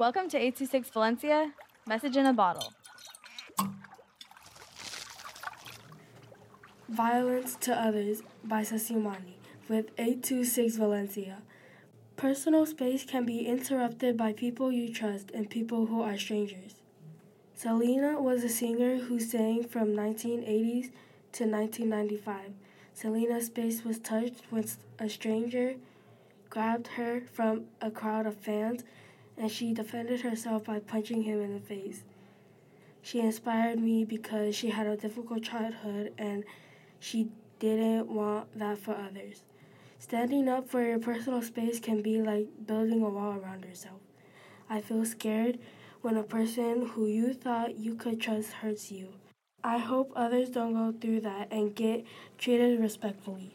Welcome to 826 Valencia, message in a bottle. Violence to Others by Sasimani with 826 Valencia. Personal space can be interrupted by people you trust and people who are strangers. Selena was a singer who sang from 1980s to 1995. Selena's space was touched when a stranger grabbed her from a crowd of fans and she defended herself by punching him in the face. She inspired me because she had a difficult childhood and she didn't want that for others. Standing up for your personal space can be like building a wall around yourself. I feel scared when a person who you thought you could trust hurts you. I hope others don't go through that and get treated respectfully.